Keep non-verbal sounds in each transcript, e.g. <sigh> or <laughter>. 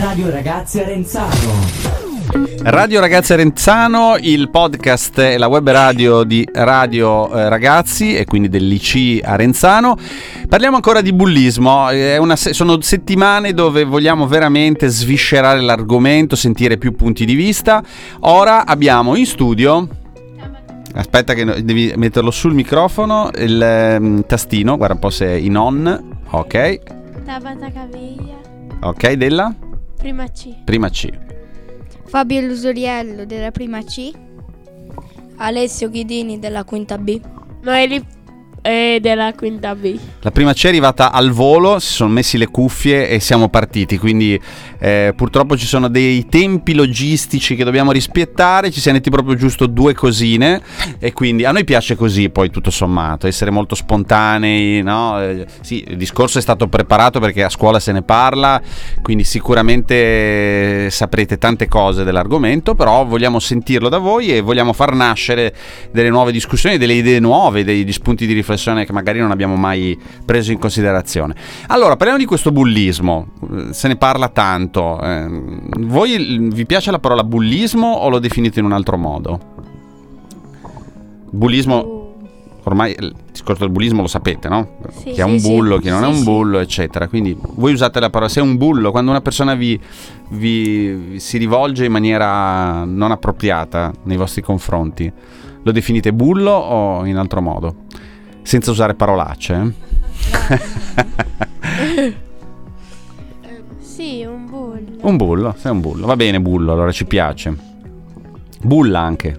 Radio Ragazzi Arenzano. Radio Ragazzi Arenzano, il podcast e la web radio di Radio eh, Ragazzi e quindi dell'IC Arenzano. Parliamo ancora di bullismo, se- sono settimane dove vogliamo veramente sviscerare l'argomento, sentire più punti di vista. Ora abbiamo in studio Aspetta che devi metterlo sul microfono, il um, tastino, guarda un po' se è in on. Ok. Tabata Caviglia. Ok, della? Prima C. Prima C. Fabio Lusoriello della prima C. Alessio Ghidini della quinta B. Noeli e della quinta B. La prima C è arrivata al volo, si sono messi le cuffie e siamo partiti, quindi eh, purtroppo ci sono dei tempi logistici che dobbiamo rispettare, ci siamo detti proprio giusto due cosine e quindi a noi piace così poi tutto sommato, essere molto spontanei, no? Eh, sì, il discorso è stato preparato perché a scuola se ne parla, quindi sicuramente saprete tante cose dell'argomento, però vogliamo sentirlo da voi e vogliamo far nascere delle nuove discussioni, delle idee nuove, degli spunti di riflessione riflessione che magari non abbiamo mai preso in considerazione. Allora, parliamo di questo bullismo, se ne parla tanto. Eh, voi vi piace la parola bullismo o lo definite in un altro modo? Bullismo ormai il discorso del bullismo lo sapete, no? Sì, chi è un bullo, sì. chi non Sì, è un bullo, eccetera. Quindi voi usate la parola, sei un bullo, quando una persona vi- vi si rivolge in maniera non appropriata nei vostri confronti, lo definite bullo o in altro modo? Senza usare parolacce? eh? <laughs> Sì, un bullo. un bullo, sei un bullo. Va bene, bullo, allora ci piace. Bulla anche.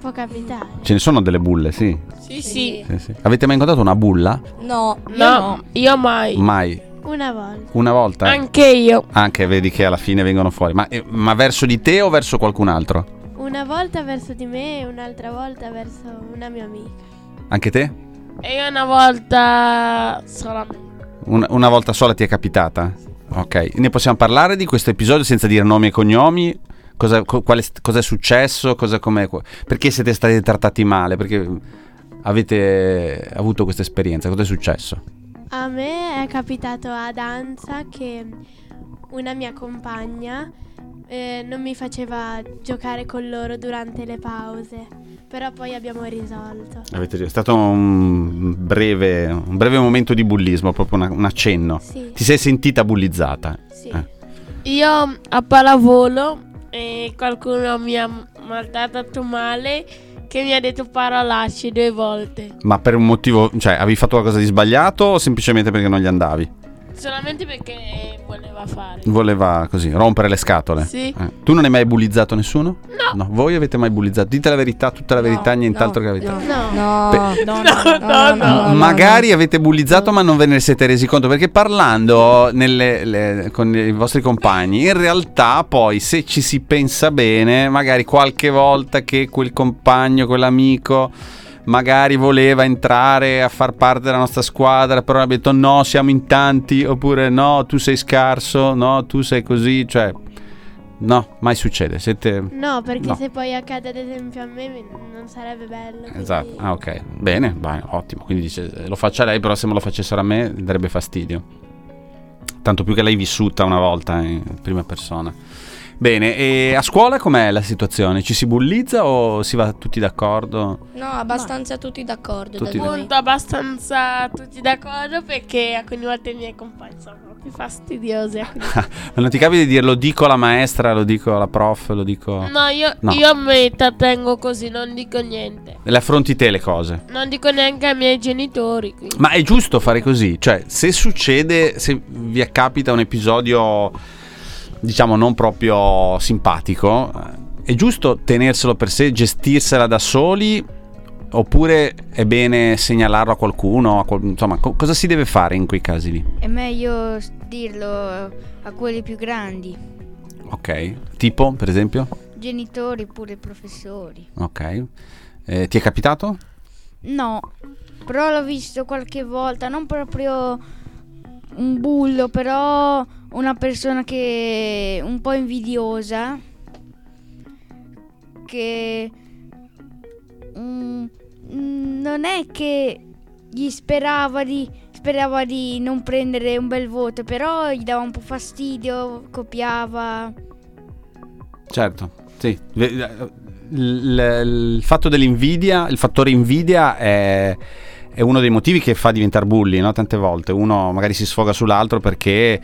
Può capitare. Ce ne sono delle bulle, sì. Sì, sì. Sì, sì. Avete mai incontrato una bulla? No, io No, no. io mai. Mai. Una volta. Una volta? Anche io. Anche vedi che alla fine vengono fuori. Ma, eh, ma verso di te o verso qualcun altro? Una volta verso di me e un'altra volta verso una mia amica. Anche te? E io una volta solamente. Una, una volta sola ti è capitata? Ok. Ne possiamo parlare di questo episodio senza dire nomi e cognomi? Cosa, co- quale- cosa è successo? Cosa, com'è- perché siete stati trattati male? Perché avete avuto questa esperienza? Cosa è successo? A me è capitato a danza che una mia compagna eh, non mi faceva giocare con loro durante le pause, però poi abbiamo risolto. Avete, è stato un breve, un breve momento di bullismo, proprio una- un accenno. Sì, Ti sei sentita bullizzata? sì. Eh. Io a pallavolo e qualcuno mi ha maltrattato male che mi ha detto parolacce due volte. Ma per un motivo, cioè, avevi fatto qualcosa di sbagliato o semplicemente perché non gli andavi? Solamente perché voleva fare. Voleva così rompere le scatole. Sì. Eh. Tu non hai mai bullizzato nessuno? No. Voi avete mai bullizzato? Dite la verità, tutta la verità, nient'altro che la verità. <laughs> No. No, no, No, no, no. Magari avete bullizzato ma non ve ne siete resi conto perché parlando nelle- le- con i vostri compagni in realtà poi se ci si pensa bene magari qualche volta che quel compagno, quell'amico magari voleva entrare a far parte della nostra squadra però ha detto no siamo in tanti oppure no tu sei scarso no tu sei così cioè no mai succede siete No, perché No. se poi accade ad esempio a me non sarebbe bello. quindi- Esatto, ah ok, bene, vai, ottimo, quindi dice eh, lo faccia lei, però se me lo facessero a me darebbe fastidio. Tanto più che l'hai vissuta una volta in prima persona. Bene, e a scuola com'è la situazione? Ci si bullizza o si va tutti d'accordo? No, abbastanza tutti d'accordo. Tutti da noi. Appunto abbastanza tutti d'accordo perché alcune volte i miei compagni sono proprio fastidiosi. <laughs> Ma non ti capita di dire lo dico alla maestra, lo dico alla prof, lo dico... No, io, No. io mi trattengo così, non dico niente. Le affronti te le cose. Non dico neanche ai miei genitori. quindi. Ma è giusto fare così? Cioè, se succede, se vi capita un episodio, diciamo, non proprio simpatico, eh, è giusto tenerselo per sé, gestirsela da soli? Oppure è bene segnalarlo a qualcuno? a qual- insomma, co- cosa si deve fare in quei casi lì? È meglio dirlo a quelli più grandi, Ok. Tipo, per esempio? genitori pure professori. Ok. Eh, ti è capitato? No, però l'ho visto qualche volta, non proprio un bullo, però una persona che un po' invidiosa che mm, non è che gli sperava di sperava di non prendere un bel voto, però gli dava un po' fastidio, copiava. Certo, sì. Il, il- il fatto dell'invidia, il fattore invidia è, è uno dei motivi che fa diventare bulli, no? Tante volte uno magari si sfoga sull'altro perché,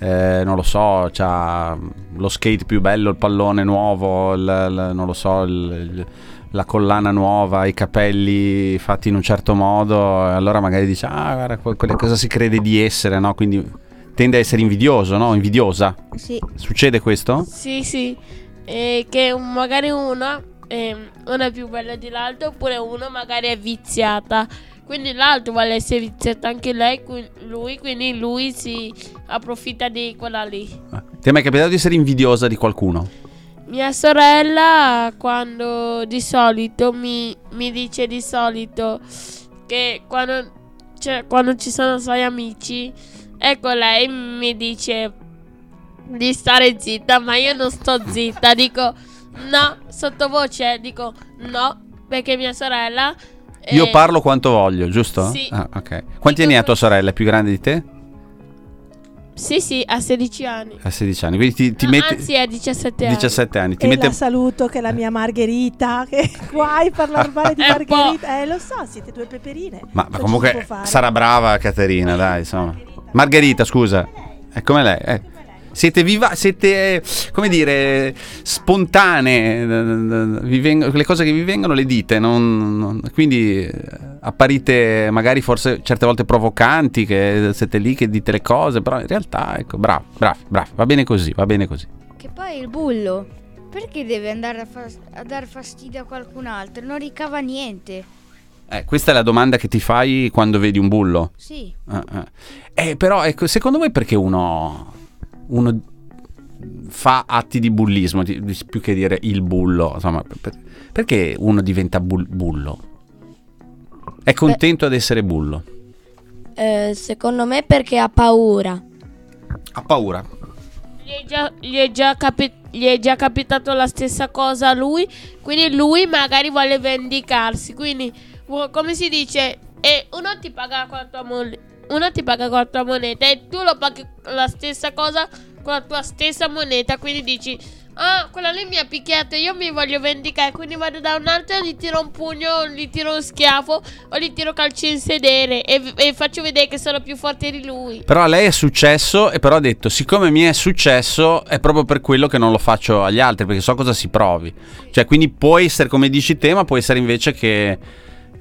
eh, non lo so, ha lo skate più bello, il pallone nuovo, il- il- non lo so, il- la collana nuova, i capelli fatti in un certo modo, e allora magari dice, ah, guarda, que- quella cosa si crede di essere, no? Quindi tende a essere invidioso, no? Invidiosa. Sì. Succede questo? Sì, sì. E che magari una, ehm, una è più bella di l'altro, oppure uno magari è viziata. Quindi l'altro vuole essere viziata anche lei, lui, quindi lui si approfitta di quella lì. Ti è mai capitato di essere invidiosa di qualcuno? Mia sorella quando di solito mi, mi dice di solito che quando, cioè, quando ci sono suoi amici, ecco lei mi dice di stare zitta, ma io non sto zitta, dico no, sottovoce dico no, perché mia sorella... Io eh, parlo quanto voglio, giusto? Sì. Ah, ok. Quanti anni ha tua sorella? È più grande di te? Sì, sì, ha 16 anni. Ha 16 anni. Quindi ti, ti No, metti... Anzi, ha 17 anni. 17 anni. Ti e mette... la saluto che è la mia Margherita, che guai parlare <laughs> male di È un po'- Margherita. Eh, lo so, siete due peperine. Ma, ma Cosa ci si comunque sarà brava Caterina, dai, insomma. Margherita, scusa. È come lei. eh. Siete viva, siete, eh, come dire, spontanee. eh, vi veng- le cose che vi vengono le dite, non- non- quindi eh, apparite magari forse certe volte provocanti, che siete lì che dite le cose, però in realtà, ecco, bravo, bravo, bravo, va bene così, va bene così. Che poi il bullo, perché deve andare a, fas- a dar fastidio a qualcun altro? Non ricava niente. Eh, questa è la domanda che ti fai quando vedi un bullo. Sì. Ah. Eh, però, ecco, secondo voi perché uno, uno fa atti di bullismo, più che dire il bullo, insomma, per- perché uno diventa bull- bullo? È contento ad essere bullo? Eh, secondo me perché ha paura. Ha paura. Gli è, già, gli, è già capi- gli è già capitato la stessa cosa a lui, quindi lui magari vuole vendicarsi. Quindi, come si dice, e uno ti paga con la tua uno ti paga con la tua moneta e tu lo paghi la stessa cosa con la tua stessa moneta. Quindi dici, ah, quella lì mi ha picchiato, io mi voglio vendicare. Quindi vado da un altro e gli tiro un pugno, gli tiro un schiaffo o gli tiro calci in sedere e, e faccio vedere che sono più forte di lui. Però a lei è successo e però ha detto, siccome mi è successo è proprio per quello che non lo faccio agli altri, perché so cosa si provi. Cioè, quindi può essere, come dici te, ma può essere invece che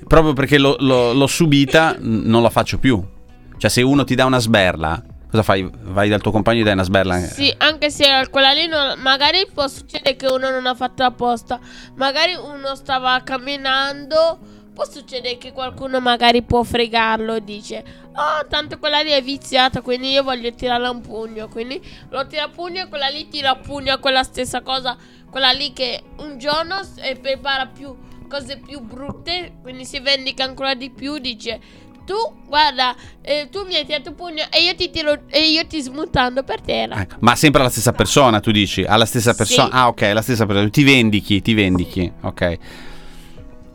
proprio perché l'ho, subita non la faccio più. Cioè, se uno ti dà una sberla, cosa fai? Vai dal tuo compagno e dai una sberla? Sì, anche se quella lì non- magari può succedere che uno non ha fatto apposta. Magari uno stava camminando. Può succedere che qualcuno magari può fregarlo e dice: Oh, tanto quella lì è viziata, quindi io voglio tirarla un pugno. Quindi lo tira a pugno e quella lì tira a pugno a quella stessa cosa. Quella lì che un giorno prepara più cose più brutte. Quindi si vendica ancora di più. Dice: Tu, guarda, eh, tu mi hai tirato un pugno e io ti tiro e io ti smutando per terra. Eh, Ma sempre alla stessa persona, tu dici? Alla stessa Sì. persona? Ah, ok, la stessa persona. Ti vendichi, ti vendichi. Ok.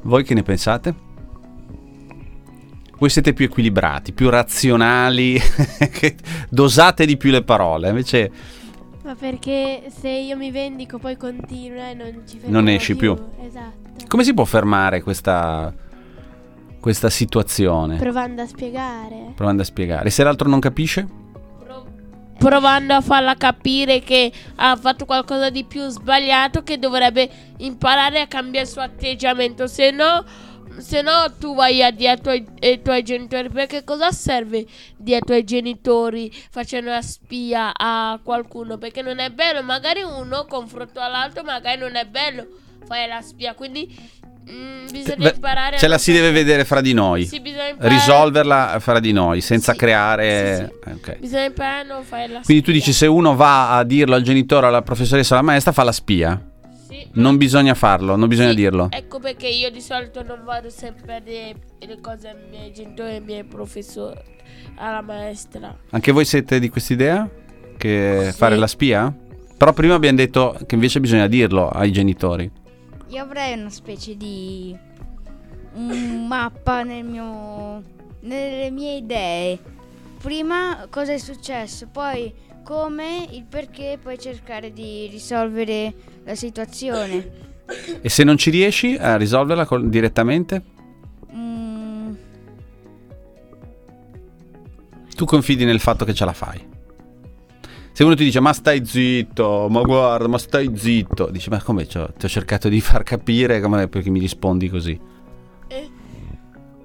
Voi che ne pensate? Voi siete più equilibrati, più razionali, <laughs> dosate di più le parole. Invece Ma perché se io mi vendico poi continua e non ci fermo Non esci più. Esatto. Come si può fermare questa, questa situazione? Provando a spiegare. Provando a spiegare. E se l'altro non capisce? Provando a farla capire che ha fatto qualcosa di più sbagliato, che dovrebbe imparare a cambiare il suo atteggiamento. Se no, se no tu vai a dire ai tuoi, ai tuoi genitori. Perché cosa serve dire ai tuoi genitori facendo la spia a qualcuno? Perché non è bello. Magari uno confronto all'altro, magari non è bello fare la spia. Quindi mm, bisogna Beh, imparare Ce la si deve vedere fra di noi. Sì, bisogna Risolverla fra di noi, senza Sì, creare... sì, eh, ok. Bisogna imparare a non fare la Quindi tu spia. dici se uno va a dirlo al genitore, alla professoressa, alla maestra, fa la spia. Sì. Non bisogna farlo, non bisogna dirlo. Ecco perché io di solito non vado sempre a dire le cose ai miei genitori ai miei professori, alla maestra. Anche voi siete di quest'idea? Che fare la spia? Però prima abbiamo detto che invece bisogna dirlo ai genitori. Io avrei una specie di un mappa nel mio nelle mie idee. Prima cosa è successo, poi come, il perché, poi cercare di risolvere la situazione. E se non ci riesci a risolverla col- direttamente? Mm, Tu confidi nel fatto che ce la fai. Se uno ti dice ma stai zitto, ma guarda, ma stai zitto, dici ma come ti ho cercato di far capire come perché mi rispondi così.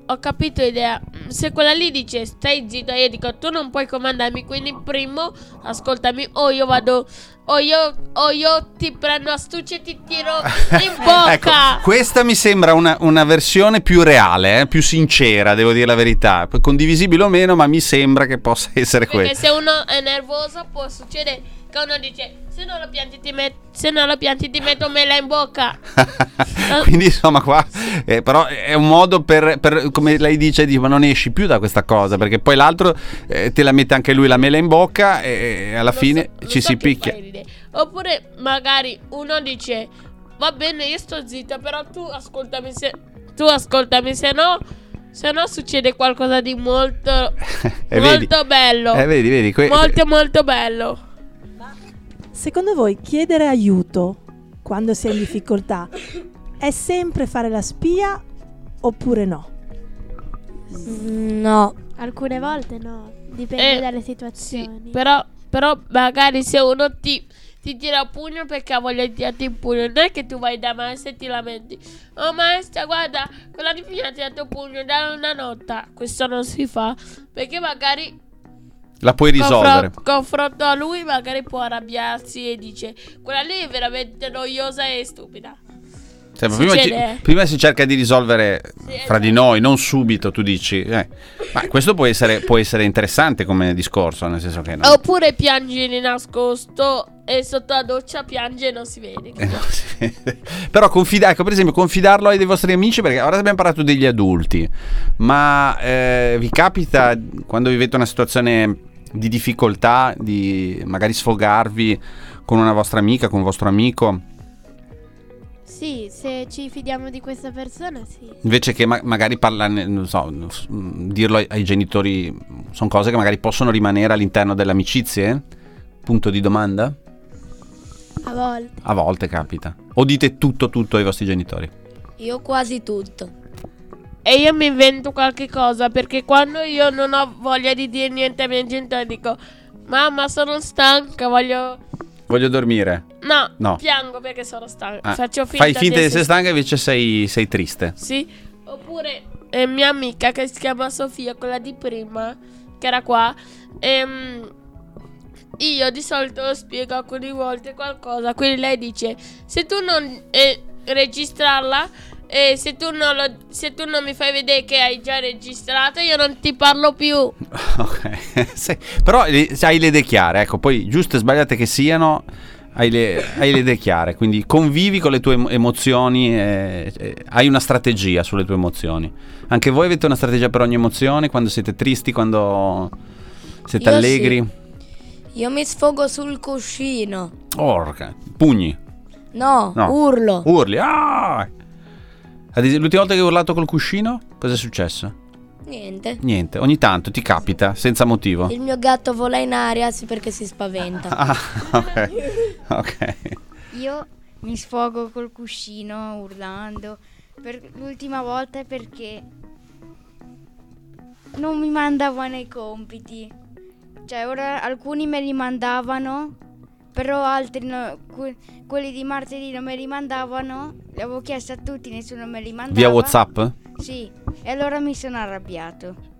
Ho capito l'idea. Se quella lì dice stai zitto, io dico tu non puoi comandarmi, quindi primo ascoltami o io vado o io, o io ti prendo astuccia e ti tiro <laughs> in bocca. Ecco, questa mi sembra una, una versione più reale, eh, più sincera, devo dire la verità. Condivisibile o meno, ma mi sembra che possa <laughs> essere Perché questa. se uno è nervoso può succedere che uno dice se non lo pianti ti, met- se non lo pianti ti metto mela in bocca. <laughs> Quindi insomma qua eh, però è un modo per, per- come lei dice di ma non esci più da questa cosa perché poi l'altro eh, te la mette anche lui la mela in bocca e, alla Lo fine so- ci so si picchia. Oppure magari uno dice va bene io sto zitta però tu ascoltami se tu ascoltami se no se no succede qualcosa di molto <laughs> E molto vedi? bello. Eh, vedi, vedi, que- molto molto bello. Secondo voi chiedere aiuto quando si è in difficoltà è sempre fare la spia oppure no? No, Alcune volte no, dipende Eh, dalle Sì, situazioni. però, però magari se uno ti, ti tira a pugno perché ha voglia di tirarti in pugno, non è che tu vai da maestra e ti lamenti. Oh maestra, guarda, quella di fine ha tirato un pugno da una nota. Questo non si fa perché magari la puoi risolvere confro- confronto a lui magari può arrabbiarsi e dice quella lì è veramente noiosa e stupida. Cioè, prima, ci- prima si cerca di risolvere Sì, fra di esatto. noi non subito tu dici eh. ma questo può essere, può essere interessante come discorso nel senso che no. Oppure piangi di nascosto e sotto la doccia piange e non si vede. Eh, no, sì. <laughs> Però confida- ecco, per esempio, confidarlo ai vostri amici, perché ora abbiamo parlato degli adulti, ma eh, vi capita quando vivete una situazione di difficoltà, di magari sfogarvi con una vostra amica, con un vostro amico, Sì, se ci fidiamo di questa persona, sì. invece che ma- magari parlarne, non so, dirlo ai, ai genitori, sono cose che magari possono rimanere all'interno delle amicizie? Punto di domanda? A volte. A volte capita. O dite tutto tutto ai vostri genitori? io quasi tutto. E io mi invento qualche cosa perché quando io non ho voglia di dire niente ai miei genitori dico Mamma sono stanca, voglio... Voglio dormire. No, No. piango perché sono stanca. Ah, Faccio finta fai finta di essere stanca invece sei, sei triste. Sì. Oppure eh, mia amica che si chiama Sofia, quella di prima, che era qua. ehm, io di solito spiego alcune volte qualcosa. Quindi lei dice: Se tu non eh, registrarla, e se tu, non lo- se tu non mi fai vedere che hai già registrato, io non ti parlo più. <laughs> Ok, <laughs> Sì, però hai le idee chiare, ecco, poi giuste e sbagliate che siano, hai le, hai le idee chiare, quindi convivi con le tue emo- emozioni, e, e hai una strategia sulle tue emozioni. Anche voi avete una strategia per ogni emozione, quando siete tristi, quando siete Io allegri? Io mi sfogo sul cuscino. Orca, pugni, No, No. urlo. urli. ah! L'ultima volta che hai urlato col cuscino, cosa è successo? Niente. Niente, ogni tanto ti capita, senza motivo. Il mio gatto vola in aria sì, perché si spaventa. Ah, <laughs> ok. ok. Io mi sfogo col cuscino urlando. Per l'ultima volta è perché non mi mandavano i compiti. Cioè, ora alcuni me li mandavano, però altri no- que- quelli di martedì non me li mandavano. Li avevo chiesto a tutti, nessuno me li mandava. Via WhatsApp? Sì, e allora mi sono arrabbiato.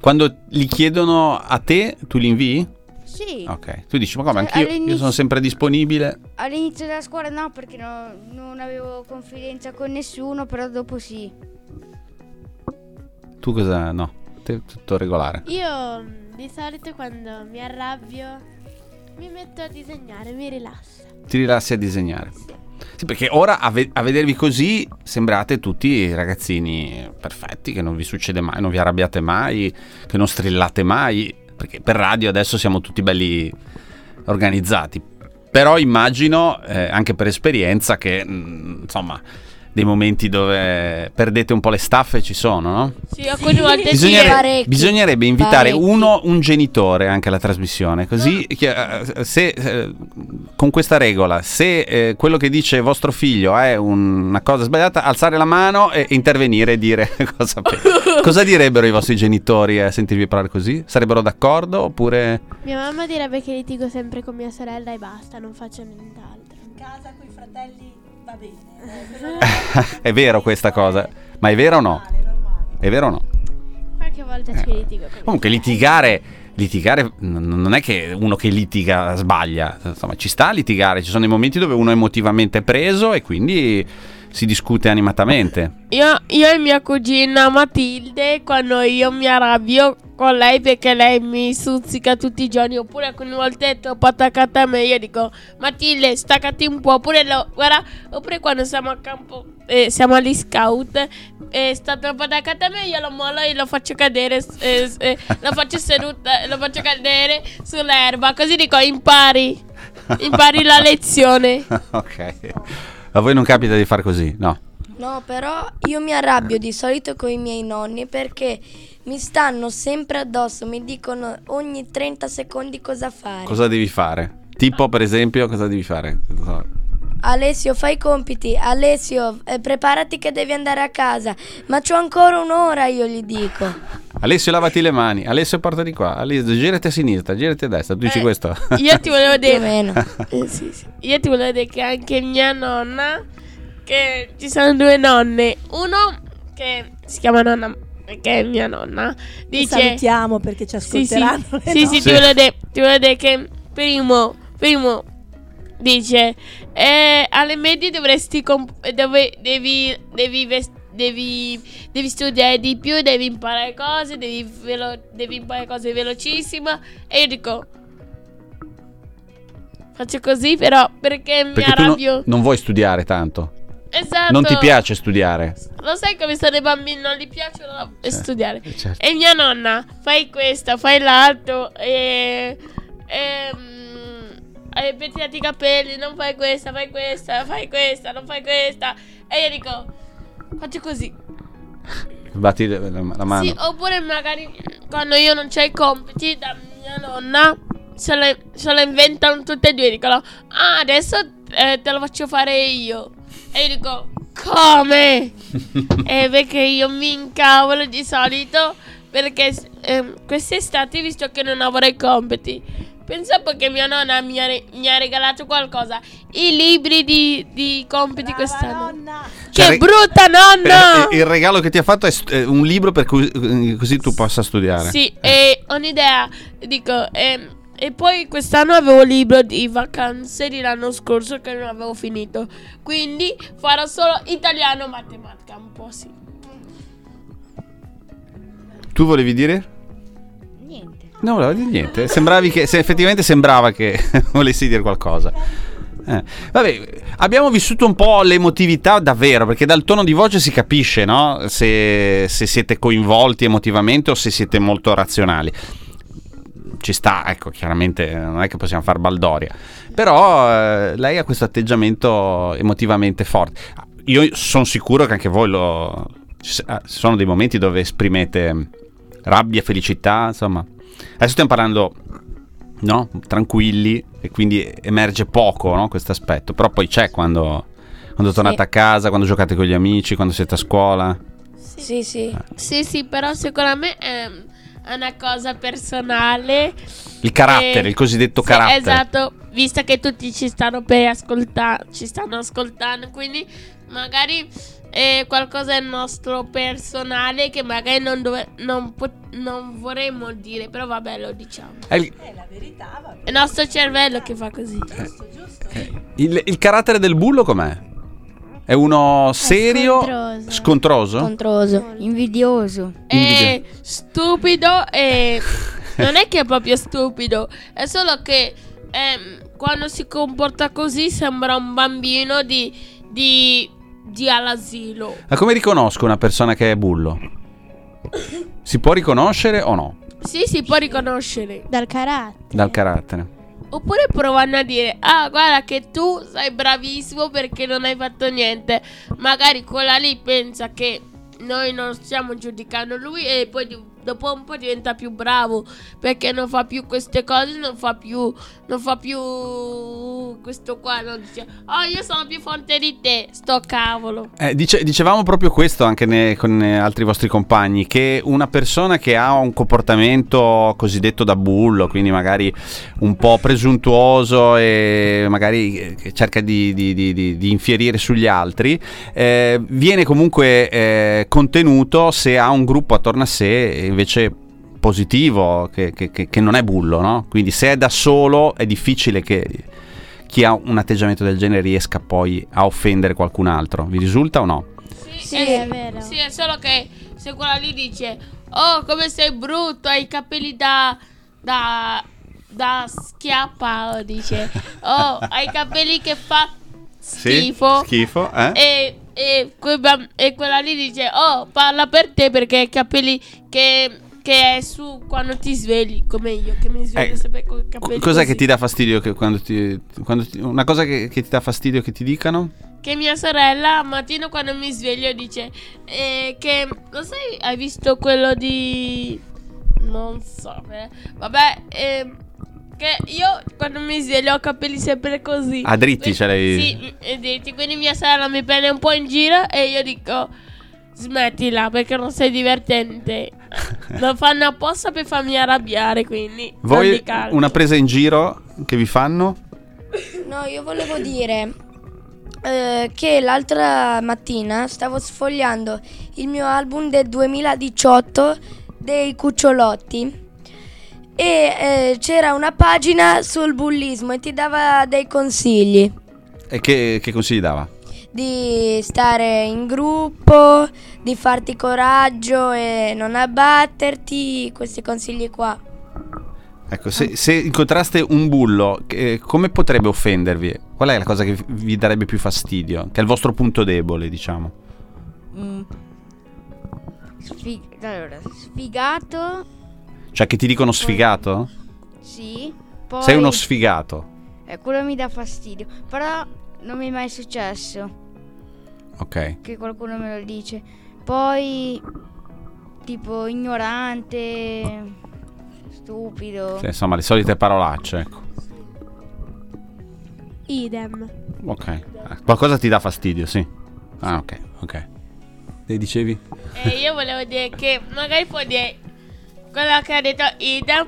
Quando li chiedono a te, tu li invii? Sì, Ok. Tu dici, ma come, Cioè, anch'io io sono sempre disponibile. all'inizio della scuola no, perché no- non avevo confidenza con nessuno, però dopo sì. Tu cosa? No, te tutto regolare. Io di solito quando mi arrabbio mi metto a disegnare, mi rilassa. Ti rilassi a disegnare. Sì, perché ora a, ve- a vedervi così sembrate tutti ragazzini perfetti, che non vi succede mai, non vi arrabbiate mai, che non strillate mai. Perché per radio adesso siamo tutti belli organizzati. Però immagino, eh, anche per esperienza, che mm, insomma dei momenti dove perdete un po' le staffe ci sono, no? Sì, alcune volte sì. Bisognere- parecchi. bisognerebbe invitare Parecchi. uno, un genitore anche alla trasmissione, così che, eh, se, eh, con questa regola, se eh, quello che dice vostro figlio è un- una cosa sbagliata, alzare la mano e intervenire e dire <laughs> cosa, pe- <laughs> cosa direbbero i vostri genitori a sentirvi parlare così? Sarebbero d'accordo oppure... Mia mamma direbbe che litigo sempre con mia sorella e basta, non faccio nient'altro. In casa con i fratelli <laughs> va bene. è vero questa cosa? Ma è vero o no? È vero o no? Qualche volta ci litigo con mia Comunque litigare, litigare non è che uno che litiga sbaglia, insomma ci sta a litigare, ci sono dei momenti dove uno è emotivamente preso e quindi si discute animatamente. Io, io e mia cugina Matilde, quando io mi arrabbio con lei perché lei mi stuzzica tutti i giorni, oppure alcune volte è troppo attaccata a me, io dico Matilde, staccati un po', oppure, lo- guarda, oppure quando siamo a campo, eh, siamo agli scout, e sta troppo attaccata a me, io lo mollo e lo faccio cadere, eh, eh, lo faccio seduta, lo faccio cadere sull'erba, così dico impari, impari la lezione. <laughs> ok. A voi non capita di far così? No. No, però io mi arrabbio di solito con i miei nonni perché mi stanno sempre addosso, mi dicono ogni 30 secondi cosa fare. Cosa devi fare? Tipo, per esempio, cosa devi fare? Alessio, fai i compiti. Alessio, eh, preparati che devi andare a casa. Ma c'ho ancora un'ora, io gli dico. Alessio, lavati le mani. Alessio, porta di qua. Alessio, girati a sinistra, girati a destra. Tu dici Eh, questo? Io ti volevo Più o dire... meno. <laughs> Eh, sì, sì. Io ti volevo dire che anche mia nonna, che ci sono due nonne, uno che si chiama nonna, che è mia nonna, Ti dice... salutiamo perché ci Sì, sì, ascolteranno. le sì, sì, ti volevo dire, ti volevo dire che primo, primo dice, eh, alle medie dovresti, comp- dove, devi, devi, ves- devi, devi studiare di più, devi imparare cose, devi, velo- devi imparare cose velocissime, e io dico... Faccio così però perché mi Perché no- arrabbio. non vuoi studiare tanto. Esatto. Non ti piace studiare. Lo sai come sono i bambini, non gli piace la- studiare. certo. E mia nonna, fai questo, fai l'altro, e... e e pettinati i capelli, non fai questa, fai questa, fai questa, non fai questa. E io dico, faccio così. Batti la, la mano. Sì, oppure magari quando io non c'ho i compiti da mia nonna, se le, se le inventano tutte e due. Dicono, ah, adesso eh, te lo faccio fare io. E io dico, come? <laughs> e perché io mi incavolo di solito perché ehm, quest'estate, visto che non avrò i compiti, pensavo che mia nonna mi ha, re- mi ha regalato qualcosa. I libri di, di compiti Brava quest'anno. nonna. Che Cioè, re- brutta nonna! Eh, Il regalo che ti ha fatto è st- è un libro per cui così tu possa studiare. Sì, e ho un'idea. Dico, ehm, e poi quest'anno avevo il libro di vacanze di l'anno scorso che non avevo finito. Quindi farò solo italiano e matematica, un po' sì. Tu volevi dire? Niente. No, volevo dire niente. Sembravi che, se effettivamente sembrava che <laughs> volessi dire qualcosa. Eh, Vabbè, abbiamo vissuto un po' l'emotività davvero, perché dal tono di voce si capisce, no? Se, se siete coinvolti emotivamente o se siete molto razionali. Ci sta, ecco, chiaramente non è che possiamo far baldoria. Però eh, lei ha questo atteggiamento emotivamente forte. Io sono sicuro che anche voi lo... Ah, ci sono dei momenti dove esprimete rabbia, felicità, insomma. Adesso stiamo parlando, no? Tranquilli e quindi emerge poco, no? Questo aspetto. Però poi c'è quando, quando tornate a casa, quando giocate con gli amici, quando siete a scuola. Sì, sì. Sì, sì, però secondo me è, è una cosa personale. Il carattere, Eh, il cosiddetto sì, carattere. Esatto, visto che tutti ci stanno per ascoltare, ci stanno ascoltando, quindi magari è qualcosa del nostro personale che magari non, dove- non, pot- non vorremmo dire, però vabbè lo diciamo. È il, Eh, la verità va È il nostro cervello che fa così. giusto, giusto. il- il carattere del bullo com'è? È uno serio, scontroso. scontroso? Controso. Invidioso. È stupido e <laughs> non è che è proprio stupido, è solo che ehm, quando si comporta così sembra un bambino di, di, di all'asilo. Ma come riconosco una persona che è bullo? Si può riconoscere o no? Sì, si può riconoscere. Dal carattere. Dal carattere. Oppure provano a dire, ah guarda che tu sei bravissimo perché non hai fatto niente. Magari quella lì pensa che noi non stiamo giudicando lui e poi dopo un po' diventa più bravo perché non fa più queste cose, non fa più, non fa più questo qua, non dice, oh io sono più forte di te, sto cavolo. Eh, dice- dicevamo proprio questo anche ne- con eh, altri vostri compagni, che una persona che ha un comportamento cosiddetto da bullo, quindi magari un po' presuntuoso e magari eh, cerca di, di- di- di- di infierire sugli altri, eh, viene comunque eh, contenuto se ha un gruppo attorno a sé e invece positivo, che, che- che- che non è bullo, no? Quindi se è da solo è difficile che chi ha un atteggiamento del genere riesca poi a offendere qualcun altro. Vi risulta o no? Sì, è vero. Sì, è solo che se quella lì dice, oh come sei brutto, hai i capelli da... da... da schiappa, dice, <laughs> oh hai i capelli che fa schifo. Schifo, eh? E, e, e quella lì dice: Oh, parla per te perché hai i capelli che, che è su quando ti svegli, come io, che mi sveglio Eh, sempre con i capelli. Cos'è così. che ti dà fastidio che quando ti, quando ti- una cosa che, che ti dà fastidio che ti dicano? Che mia sorella al mattino quando mi sveglio dice: eh, Che lo sai, hai visto quello di. Non so, eh. vabbè. ehm, che io quando mi sveglio ho i capelli sempre così. A dritti Quindi- ce l'hai? Sì, e dritti. Quindi mia sorella mi prende un po' in giro e io dico: Smettila perché non sei divertente. Lo fanno apposta per farmi arrabbiare. Quindi. Voi una presa in giro che vi fanno? No, io volevo dire eh, che l'altra mattina stavo sfogliando il mio album del 2018 dei cucciolotti e eh, c'era una pagina sul bullismo e ti dava dei consigli E che, che consigli dava? Di stare in gruppo, di farti coraggio e non abbatterti, questi consigli qua. Ecco, se, se incontraste un bullo, che- come potrebbe offendervi? Qual è la cosa che vi darebbe più fastidio? Che è il vostro punto debole, diciamo. Mm. Sfi- allora, sfigato, Cioè che ti dicono sfigato? sì. Poi, Sei uno sfigato. eh, quello mi dà fastidio. Però non mi è mai successo Ok. che qualcuno me lo dice. Poi, tipo, ignorante, stupido. Sì, insomma, le solite parolacce, ecco. Idem. Ok. Eh, Qualcosa ti dà fastidio, sì. Ah, ok, ok. E dicevi? E io volevo dire che magari può dire quello che ha detto Ida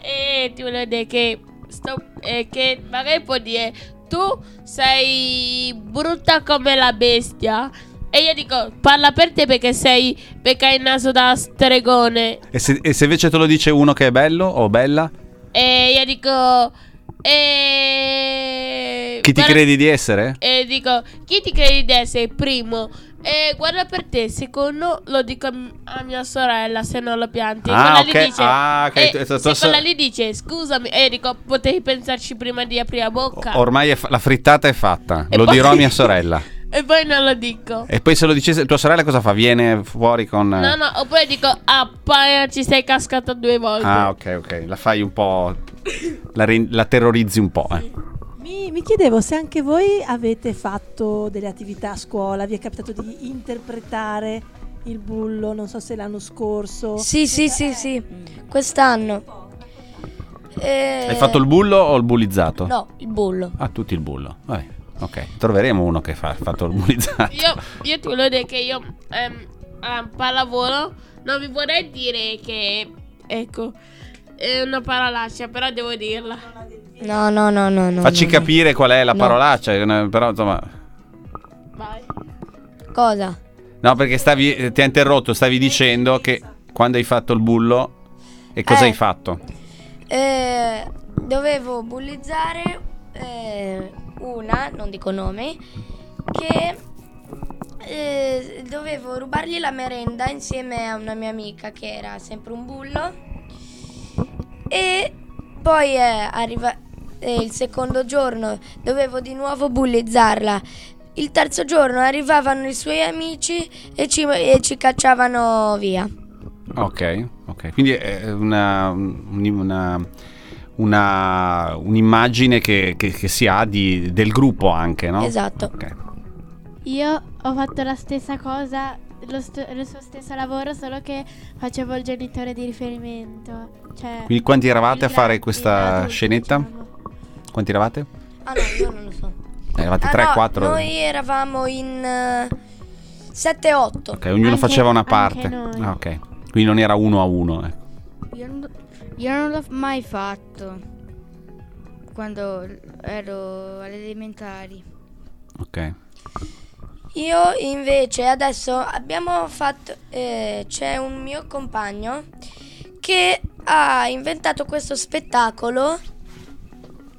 e ti volevo dire che, sto, eh, che magari può dire tu sei brutta come la bestia e io dico parla per te perché sei perché hai il naso da stregone E se, e se invece te lo dice uno che è bello o bella? e io dico e Chi ti guarda- credi di essere? E dico, chi ti credi di essere primo? E guarda per te, secondo lo dico a, m- a mia sorella se non lo pianti. Ah, quella lì ok. dice, Ah, ok. e Tu- tu- se quella lì dice, scusami, e io dico, potevi pensarci prima di aprire la bocca. Ormai fa- la frittata è fatta. E lo poi- dirò a mia sorella. <laughs> e poi non lo dico. E poi se lo dicesse tua sorella cosa fa? Viene fuori con... No, no, oppure dico, ah, poi ci sei cascato due volte. Ah, ok, ok. La fai un po'... La, rin- la terrorizzi un po', eh. Mi, mi chiedevo se anche voi avete fatto delle attività a scuola, vi è capitato di interpretare il bullo, non so se l'anno scorso. Sì, sì, sì, sì, quest'anno. Eh, Hai fatto il bullo o il bullizzato? No, il bullo. Ah, tutti il bullo. Vabbè, ok. Troveremo uno che fa- ha fatto il bullizzato. Io, io ti volevo dire che io ehm, a pallavolo non vi vorrei dire che, ecco, è una parolaccia, però devo dirla. No, no, no, no, no. Facci no, capire qual è la No. parolaccia, però insomma... Vai. no. Cosa? No, perché stavi, ti ha interrotto, stavi dicendo che quando hai fatto il bullo e cosa Eh. hai fatto? Eh, dovevo bullizzare eh, una, non dico nome, che eh, dovevo rubargli la merenda insieme a una mia amica che era sempre un bullo. E poi eh, arriva eh, il secondo giorno, dovevo di nuovo bullizzarla. Il terzo giorno arrivavano i suoi amici e ci, e ci cacciavano via. Ok, ok. Quindi è una, un- una- una, un'immagine che, che- che si ha di- del gruppo anche, no? Esatto. Ok. Io ho fatto la stessa cosa, lo, st- lo suo stesso lavoro, solo che facevo il genitore di riferimento. Cioè, Quindi quanti eravate a fare questa adulto, scenetta? diciamo. Quanti eravate? Ah no, io non lo so. Eravate Ah, 3, no, 4? Noi eravamo in 7-8. Ok, ognuno Anche- faceva una parte. Ah, ok. Quindi non era uno a uno. eh. Io non, io non l'ho mai fatto quando ero alle elementari. Ok. Io invece adesso abbiamo fatto, eh, c'è un mio compagno che ha inventato questo spettacolo,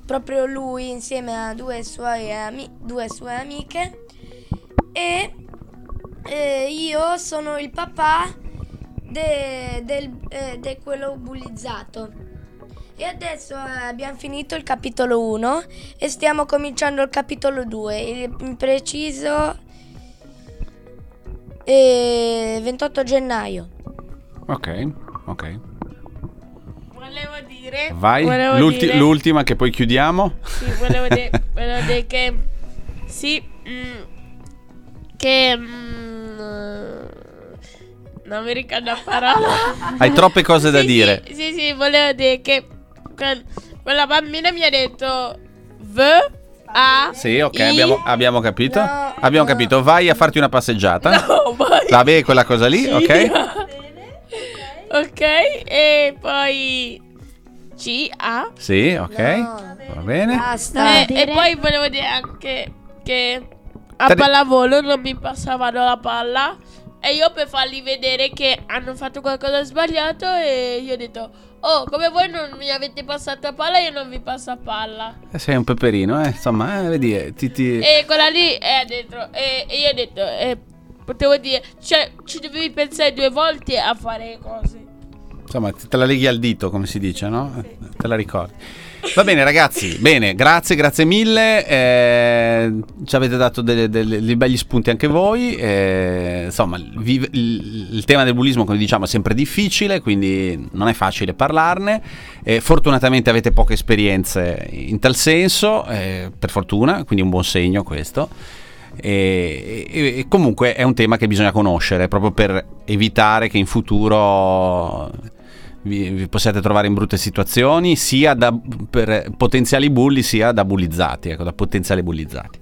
proprio lui insieme a due ami- due sue amiche e eh, io sono il papà de, eh, de quello bullizzato. E adesso eh, abbiamo finito il capitolo 1 e stiamo cominciando il capitolo 2. Il- In preciso eh, 28 gennaio. Ok, ok. Volevo dire. Vai, volevo L'ulti- dire- l'ultima che poi chiudiamo. Sì, volevo dire, <laughs> volevo dire che. Sì. mm, che. mm, non mi ricordo la parola. <laughs> Hai troppe cose da Sì, dire. Sì, sì, sì, volevo dire che. que- quella bambina mi ha detto. V. A. Sì, ok, I- abbiamo, abbiamo capito. No, abbiamo no. capito. Vai a farti una passeggiata. No, vai. Vabbè, quella cosa lì, ok? Ok, e poi. C. A. Sì, ok. No. Va bene. Basta. Eh, e dire- poi volevo dire anche che a pallavolo non mi passavano la palla e io per fargli vedere che hanno fatto qualcosa di sbagliato e io ho detto oh come voi non mi avete passato la palla io non vi passo la palla Eh, Sei un peperino, eh. Insomma, eh, vedi, eh, ti, ti- e quella lì è dentro e, e io ho detto eh, potevo dire cioè ci dovevi pensare due volte a fare cose insomma, te la leghi al dito, come si dice, no? Te la ricordi. Va bene, ragazzi. Bene, grazie, grazie mille. eh, ci avete dato delle- delle- dei begli spunti anche voi. eh, insomma, vi- il, il tema del bullismo, come diciamo, è sempre difficile, quindi non è facile parlarne. eh, fortunatamente avete poche esperienze in tal senso, eh, per fortuna, quindi un buon segno questo. E, e- e comunque è un tema che bisogna conoscere proprio per evitare che in futuro vi, vi possiate trovare in brutte situazioni sia da per potenziali bulli sia da bullizzati, ecco, da potenziali bullizzati.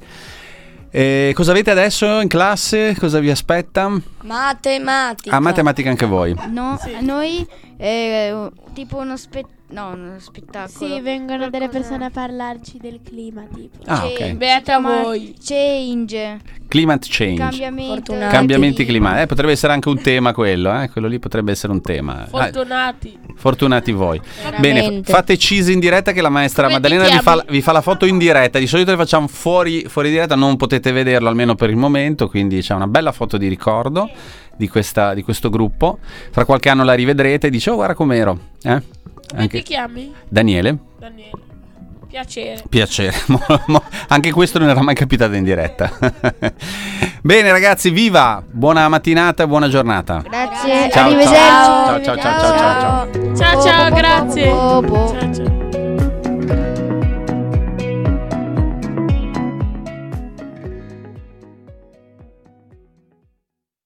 E cosa avete adesso in classe? Cosa vi aspetta? Matematica. Ah, matematica anche voi. No, noi eh, tipo uno, spe- no, uno spettacolo. Sì, vengono delle Qualcosa- persone a parlarci del clima, tipo. Ah, Cioè, ok. beata voi Change. Climate change. Cambiamento. Fortunati. Cambiamenti climatici. Eh, potrebbe essere anche un tema quello, eh? quello lì potrebbe essere un tema. Ah, fortunati fortunati voi. Veramente. Bene, fa- fate cheese in diretta che la maestra Come Maddalena vi fa, vi fa la foto in diretta. Di solito le facciamo fuori, fuori diretta, non potete vederlo almeno per il momento, quindi c'è una bella foto di ricordo di, questa- di questo gruppo. Fra qualche anno la rivedrete e dice, oh guarda com'ero. Eh? come Anche- ti chiami? Daniele, Daniele piacere piacere. <laughs> Anche questo non era mai capitato in diretta. <laughs> Bene ragazzi, viva! Buona mattinata e buona giornata. Grazie, Ciao, arrivederci. ciao, ciao, ciao, ciao, ciao, ciao. ciao ciao grazie ciao ciao